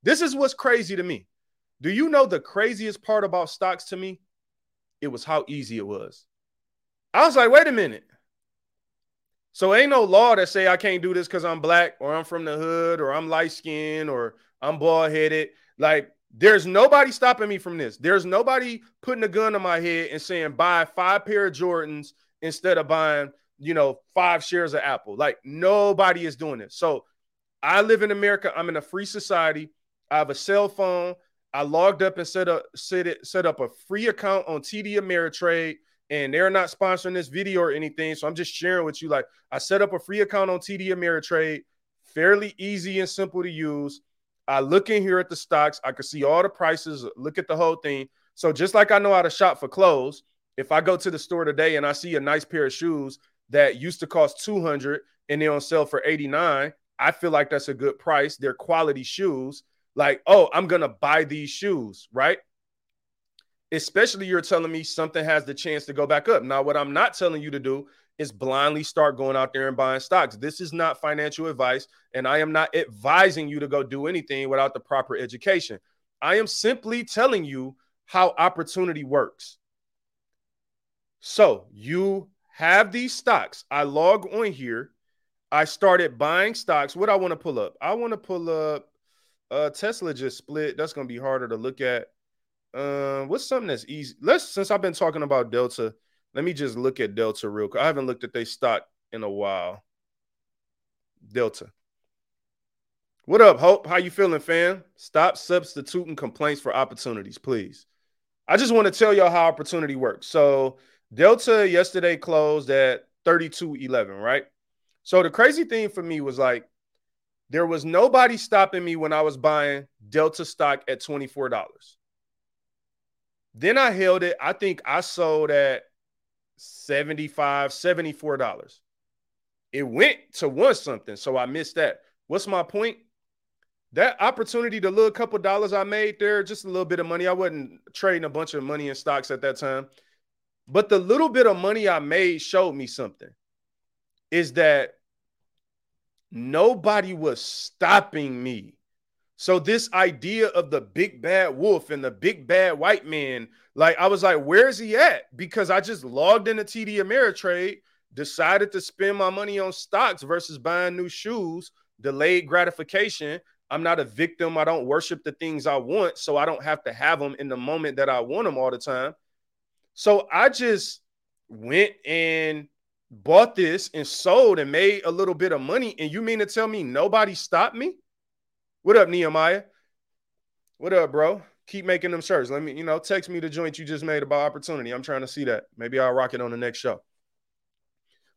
This is what's crazy to me. Do you know the craziest part about stocks to me? It was how easy it was. I was like, wait a minute. So ain't no law that say I can't do this because I'm black or I'm from the hood or I'm light skinned or I'm bald headed. Like there's nobody stopping me from this. There's nobody putting a gun on my head and saying buy five pair of Jordans instead of buying, you know, five shares of Apple. Like nobody is doing this. So I live in America. I'm in a free society. I have a cell phone. I logged up and set up set it set up a free account on TD Ameritrade and they're not sponsoring this video or anything. So I'm just sharing with you. Like I set up a free account on TD Ameritrade, fairly easy and simple to use. I look in here at the stocks. I can see all the prices, look at the whole thing. So just like I know how to shop for clothes, if I go to the store today and I see a nice pair of shoes that used to cost 200 and they're on sale for 89, I feel like that's a good price. They're quality shoes. Like, oh, I'm going to buy these shoes, right? especially you're telling me something has the chance to go back up. Now, what I'm not telling you to do is blindly start going out there and buying stocks. This is not financial advice, and I am not advising you to go do anything without the proper education. I am simply telling you how opportunity works. So, you have these stocks. I log on here. I started buying stocks. What I want to pull up? I want to pull up uh Tesla just split. That's to be harder to look at. Um, what's something that's easy? Let's since I've been talking about Delta, let me just look at Delta real quick. I haven't looked at their stock in a while. Delta. What up, Hope? How you feeling, fam? Stop substituting complaints for opportunities, please. I just want to tell y'all how opportunity works. So Delta yesterday closed at 32.11, right? So the crazy thing for me was like there was nobody stopping me when I was buying Delta stock at $24. Then I held it. I think I sold at 75 $74. It went to one something, so I missed that. What's my point? That opportunity, the little couple dollars I made there, just a little bit of money. I wasn't trading a bunch of money in stocks at that time. But the little bit of money I made showed me something is that nobody was stopping me so this idea of the big bad wolf and the big bad white man, like I was like, where's he at? Because I just logged into TD Ameritrade, decided to spend my money on stocks versus buying new shoes, delayed gratification. I'm not a victim. I don't worship the things I want, so I don't have to have them in the moment that I want them all the time. So I just went and bought this and sold and made a little bit of money. And you mean to tell me nobody stopped me? What up, Nehemiah? What up, bro? Keep making them shirts. Let me, you know, text me the joint you just made about opportunity. I'm trying to see that. Maybe I'll rock it on the next show.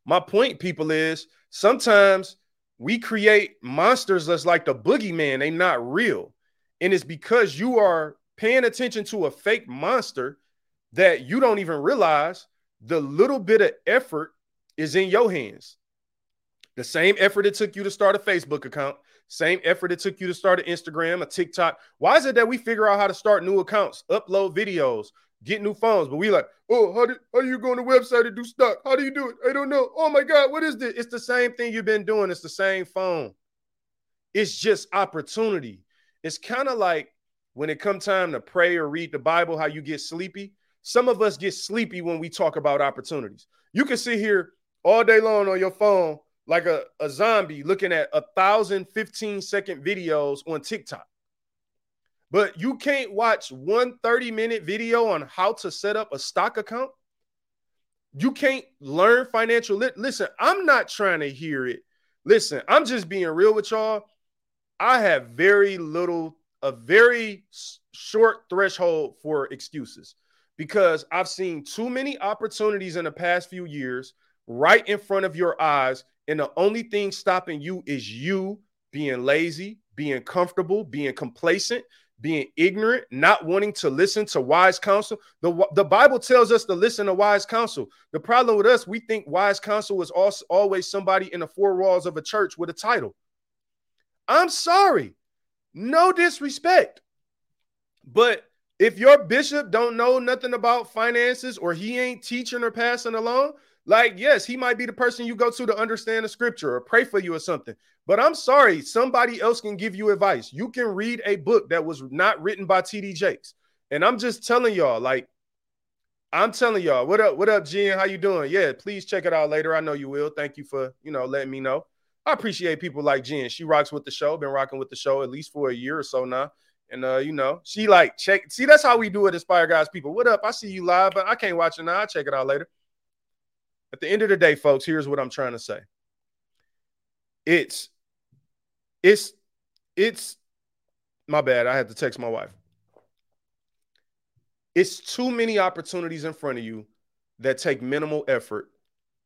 My point, people, is sometimes we create monsters that's like the boogeyman. They not real. And it's because you are paying attention to a fake monster that you don't even realize the little bit of effort is in your hands. The same effort it took you to start a Facebook account, same effort it took you to start an Instagram, a TikTok. Why is it that we figure out how to start new accounts, upload videos, get new phones, but we like, oh, how do, how do you go on the website to do stock? How do you do it? I don't know. Oh my God, what is this? It's the same thing you've been doing. It's the same phone. It's just opportunity. It's kind of like when it come time to pray or read the Bible, how you get sleepy. Some of us get sleepy when we talk about opportunities. You can sit here all day long on your phone like a, a zombie looking at a thousand 15 second videos on TikTok. But you can't watch one 30 minute video on how to set up a stock account. You can't learn financial lit. Listen, I'm not trying to hear it Listen, I'm just being real with y'all. I have very little, a very short threshold for excuses because I've seen too many opportunities in the past few years right in front of your eyes. And the only thing stopping you is you being lazy, being comfortable, being complacent, being ignorant, not wanting to listen to wise counsel. The, the Bible tells us to listen to wise counsel. The problem with us, we think wise counsel is also always somebody in the four walls of a church with a title. I'm sorry. No disrespect. But if your bishop don't know nothing about finances or he ain't teaching or passing along, like yes, he might be the person you go to to understand the scripture or pray for you or something. But I'm sorry, somebody else can give you advice. You can read a book that was not written by TD Jakes. And I'm just telling y'all, like, I'm telling y'all, what up, what up, Jen? How you doing? Yeah, please check it out later. I know you will. Thank you for, you know, letting me know. I appreciate people like Jen. She rocks with the show, been rocking with the show at least for a year or so now. And uh, you know, she like check. See, that's how we do it, Inspire God's People. What up? I see you live, but I can't watch it now. I'll check it out later. At the end of the day, folks, here's what I'm trying to say. It's it's it's my bad. I had to text my wife. It's too many opportunities in front of you that take minimal effort,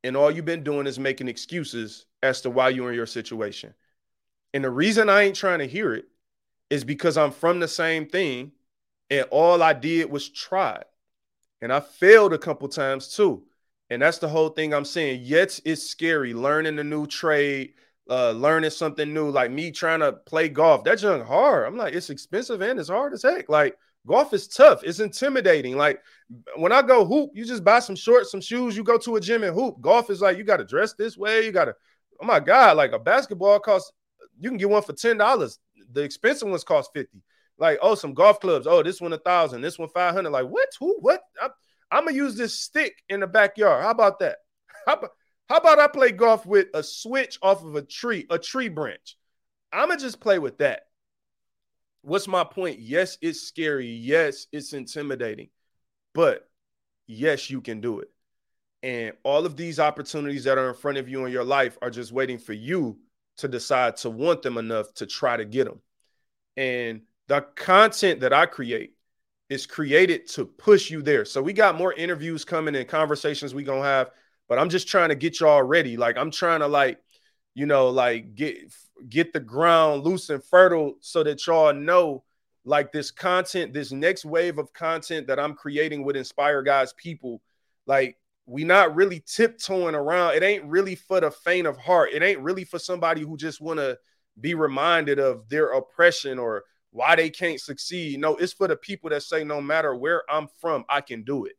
and all you've been doing is making excuses as to why you're in your situation. And the reason I ain't trying to hear it is because I'm from the same thing, and all I did was try. And I failed a couple times too. And that's the whole thing I'm saying. Yes, it's scary learning a new trade, uh, learning something new, like me trying to play golf. That's young hard. I'm like, it's expensive and it's hard as heck. Like golf is tough. It's intimidating. Like when I go hoop, you just buy some shorts, some shoes. You go to a gym and hoop. Golf is like you got to dress this way. You got to. Oh my god! Like a basketball costs. You can get one for ten dollars. The expensive ones cost fifty. Like oh, some golf clubs. Oh, this one a thousand. This one five hundred. Like what? Who? What? I, I'm gonna use this stick in the backyard. How about that? How about how about I play golf with a switch off of a tree, a tree branch? I'm to just play with that. What's my point? Yes, it's scary. Yes, it's intimidating. But yes, you can do it. And all of these opportunities that are in front of you in your life are just waiting for you to decide to want them enough to try to get them. And the content that I create is created to push you there. So we got more interviews coming and conversations we to have but I'm just trying to get y'all ready. Like I'm trying to like, you know, like get get the ground loose and fertile so that y'all know like this content, this next wave of content that I'm creating would Inspire God's People. Like we not really tiptoeing around. It ain't really for the faint of heart. It ain't really for somebody who just want to be reminded of their oppression or why they can't succeed. No, it's for the people that say no matter where I'm from, I can do it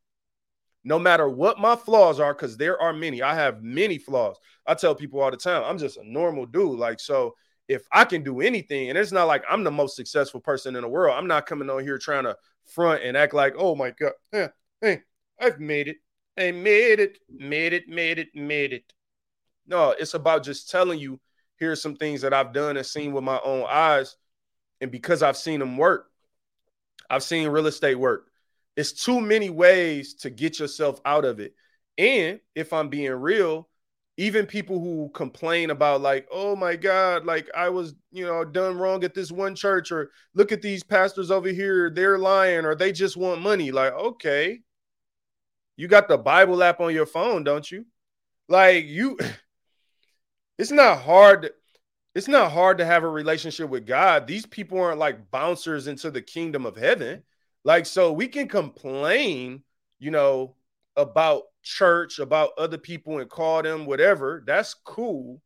no matter what my flaws are, because there are many. I have many flaws. I tell people all the time, I'm just a normal dude. Like, so if I can do anything, and it's not like I'm the most successful person in the world, I'm not coming on here trying to front and act like, oh my God, hey, hey I've made it. I made it, made it, made it, made it. No, it's about just telling you here's some things that I've done and seen with my own eyes. And because I've seen them work, I've seen real estate work. It's too many ways to get yourself out of it. And if I'm being real, even people who complain about like, oh my God, like I was, you know, done wrong at this one church, or look at these pastors over here, they're lying, or they just want money. Like, okay, you got the Bible app on your phone, don't you? Like you, it's not hard. It's not hard to have a relationship with God. These people aren't like bouncers into the kingdom of heaven. Like, so we can complain, you know, about church, about other people and call them whatever. That's cool.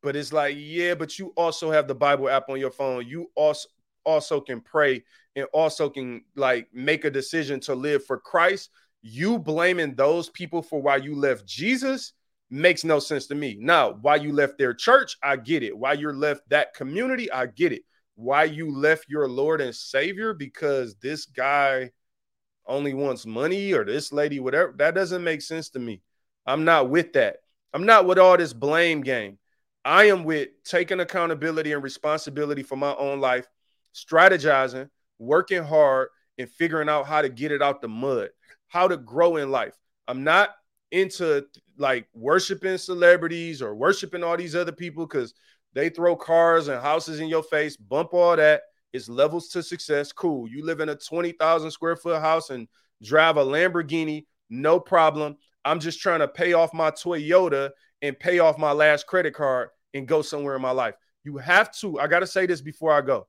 But it's like, yeah, but you also have the Bible app on your phone. You also also can pray and also can like make a decision to live for Christ. You blaming those people for why you left Jesus makes no sense to me. Now, why you left their church, I get it. Why you left that community, I get it why you left your Lord and Savior because this guy only wants money or this lady, whatever. That doesn't make sense to me. I'm not with that. I'm not with all this blame game. I am with taking accountability and responsibility for my own life, strategizing, working hard, and figuring out how to get it out the mud, how to grow in life. I'm not into like worshiping celebrities or worshiping all these other people because they throw cars and houses in your face, bump all that. It's levels to success. Cool. You live in a 20,000 square foot house and drive a Lamborghini, no problem. I'm just trying to pay off my Toyota and pay off my last credit card and go somewhere in my life. You have to, I got to say this before I go.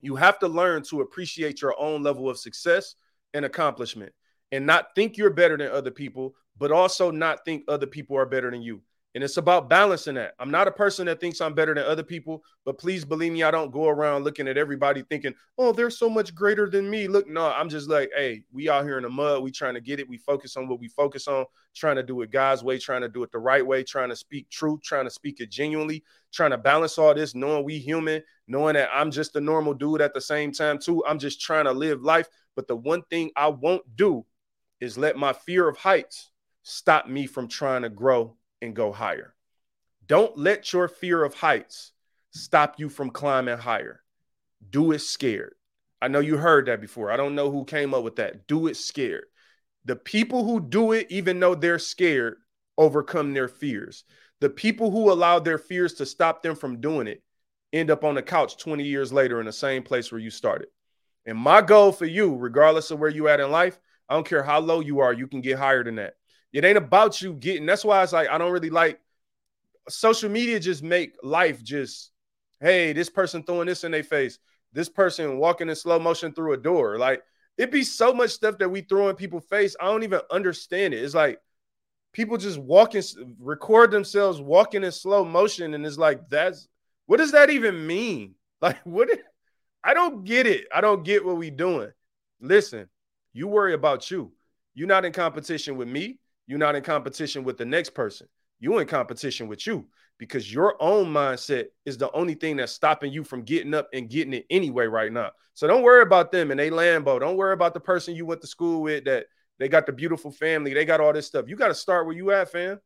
You have to learn to appreciate your own level of success and accomplishment and not think you're better than other people, but also not think other people are better than you. And it's about balancing that. I'm not a person that thinks I'm better than other people, but please believe me, I don't go around looking at everybody thinking, oh, they're so much greater than me. Look, no, I'm just like, hey, we out here in the mud. We trying to get it. We focus on what we focus on, trying to do it God's way, trying to do it the right way, trying to speak truth, trying to speak it genuinely, trying to balance all this, knowing we human, knowing that I'm just a normal dude at the same time, too. I'm just trying to live life. But the one thing I won't do is let my fear of heights stop me from trying to grow and go higher. Don't let your fear of heights stop you from climbing higher. Do it scared. I know you heard that before. I don't know who came up with that. Do it scared. The people who do it, even though they're scared, overcome their fears. The people who allow their fears to stop them from doing it end up on the couch 20 years later in the same place where you started. And my goal for you, regardless of where you at in life, I don't care how low you are, you can get higher than that. It ain't about you getting. That's why it's like I don't really like social media. Just make life just hey, this person throwing this in their face, this person walking in slow motion through a door. Like it be so much stuff that we throw in people's face. I don't even understand it. It's like people just walking, record themselves walking in slow motion, and it's like that's what does that even mean? Like what? I don't get it. I don't get what we doing. Listen, you worry about you. You're not in competition with me. You're not in competition with the next person. You're in competition with you because your own mindset is the only thing that's stopping you from getting up and getting it anyway right now. So don't worry about them and they Lambo. Don't worry about the person you went to school with that they got the beautiful family. They got all this stuff. You got to start where you at, fam.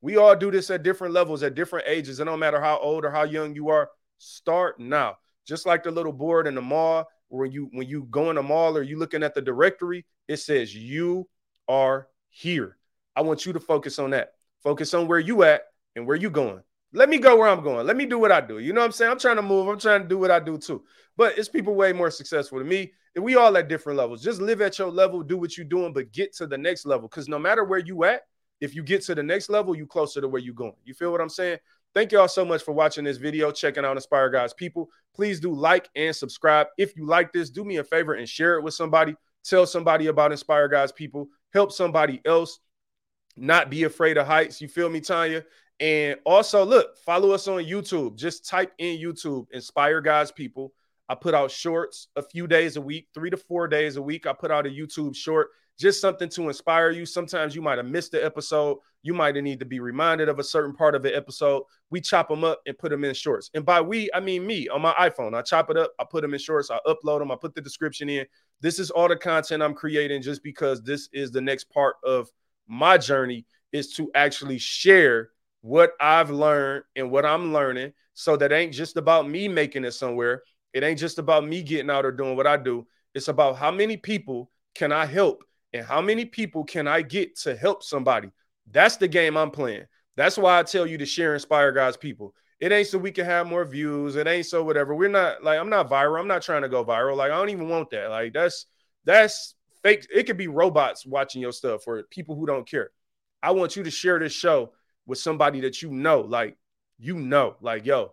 We all do this at different levels, at different ages. It don't matter how old or how young you are. Start now. Just like the little board in the mall, when you when you go in the mall or you looking at the directory, it says you are here. I want you to focus on that. Focus on where you at and where you going. Let me go where I'm going. Let me do what I do. You know what I'm saying? I'm trying to move. I'm trying to do what I do too. But it's people way more successful than me. And we all at different levels. Just live at your level, do what you're doing, but get to the next level. Because no matter where you at, if you get to the next level, you closer to where you're going. You feel what I'm saying? Thank you all so much for watching this video, checking out Inspire God's People. Please do like and subscribe. If you like this, do me a favor and share it with somebody. Tell somebody about Inspire God's People. Help somebody else not be afraid of heights. You feel me, Tanya? And also, look, follow us on YouTube. Just type in YouTube, Inspire God's People. I put out shorts a few days a week, three to four days a week. I put out a YouTube short, just something to inspire you. Sometimes you might have missed the episode. You might need to be reminded of a certain part of the episode. We chop them up and put them in shorts. And by we, I mean me on my iPhone. I chop it up, I put them in shorts, I upload them, I put the description in. This is all the content I'm creating just because this is the next part of my journey is to actually share what I've learned and what I'm learning so that ain't just about me making it somewhere. It ain't just about me getting out or doing what I do. It's about how many people can I help and how many people can I get to help somebody. That's the game I'm playing. That's why I tell you to share Inspire God's people. It ain't so we can have more views. It ain't so whatever. We're not like I'm not viral. I'm not trying to go viral. Like I don't even want that. Like that's that's fake. It could be robots watching your stuff or people who don't care. I want you to share this show with somebody that you know, like you know, like yo,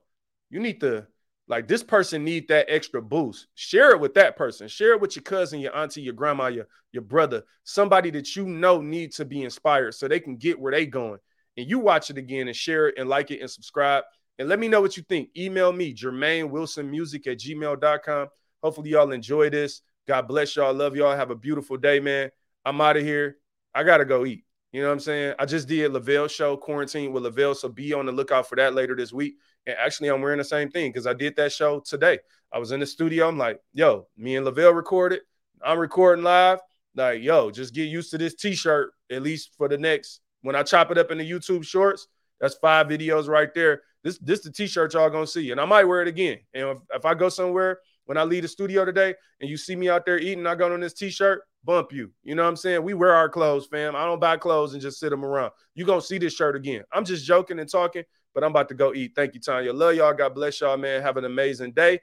you need to like this person need that extra boost. Share it with that person. Share it with your cousin, your auntie, your grandma, your your brother, somebody that you know needs to be inspired so they can get where they going. And you watch it again and share it and like it and subscribe. And let me know what you think. Email me, Jermaine Wilson Music at gmail.com. Hopefully, y'all enjoy this. God bless y'all. Love y'all. Have a beautiful day, man. I'm out of here. I gotta go eat. You know what I'm saying? I just did Lavelle show quarantine with Lavelle, so be on the lookout for that later this week. And actually, I'm wearing the same thing because I did that show today. I was in the studio. I'm like, yo, me and Lavelle recorded. I'm recording live. Like, yo, just get used to this T-shirt at least for the next. When I chop it up in the YouTube shorts, that's five videos right there. This this the T-shirt y'all gonna see, and I might wear it again. And if, if I go somewhere when I leave the studio today and you see me out there eating, I got on this t-shirt, bump you. You know what I'm saying? We wear our clothes, fam. I don't buy clothes and just sit them around. you going to see this shirt again. I'm just joking and talking, but I'm about to go eat. Thank you, Tanya. Love y'all. God bless y'all, man. Have an amazing day.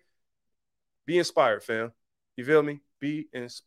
Be inspired, fam. You feel me? Be inspired.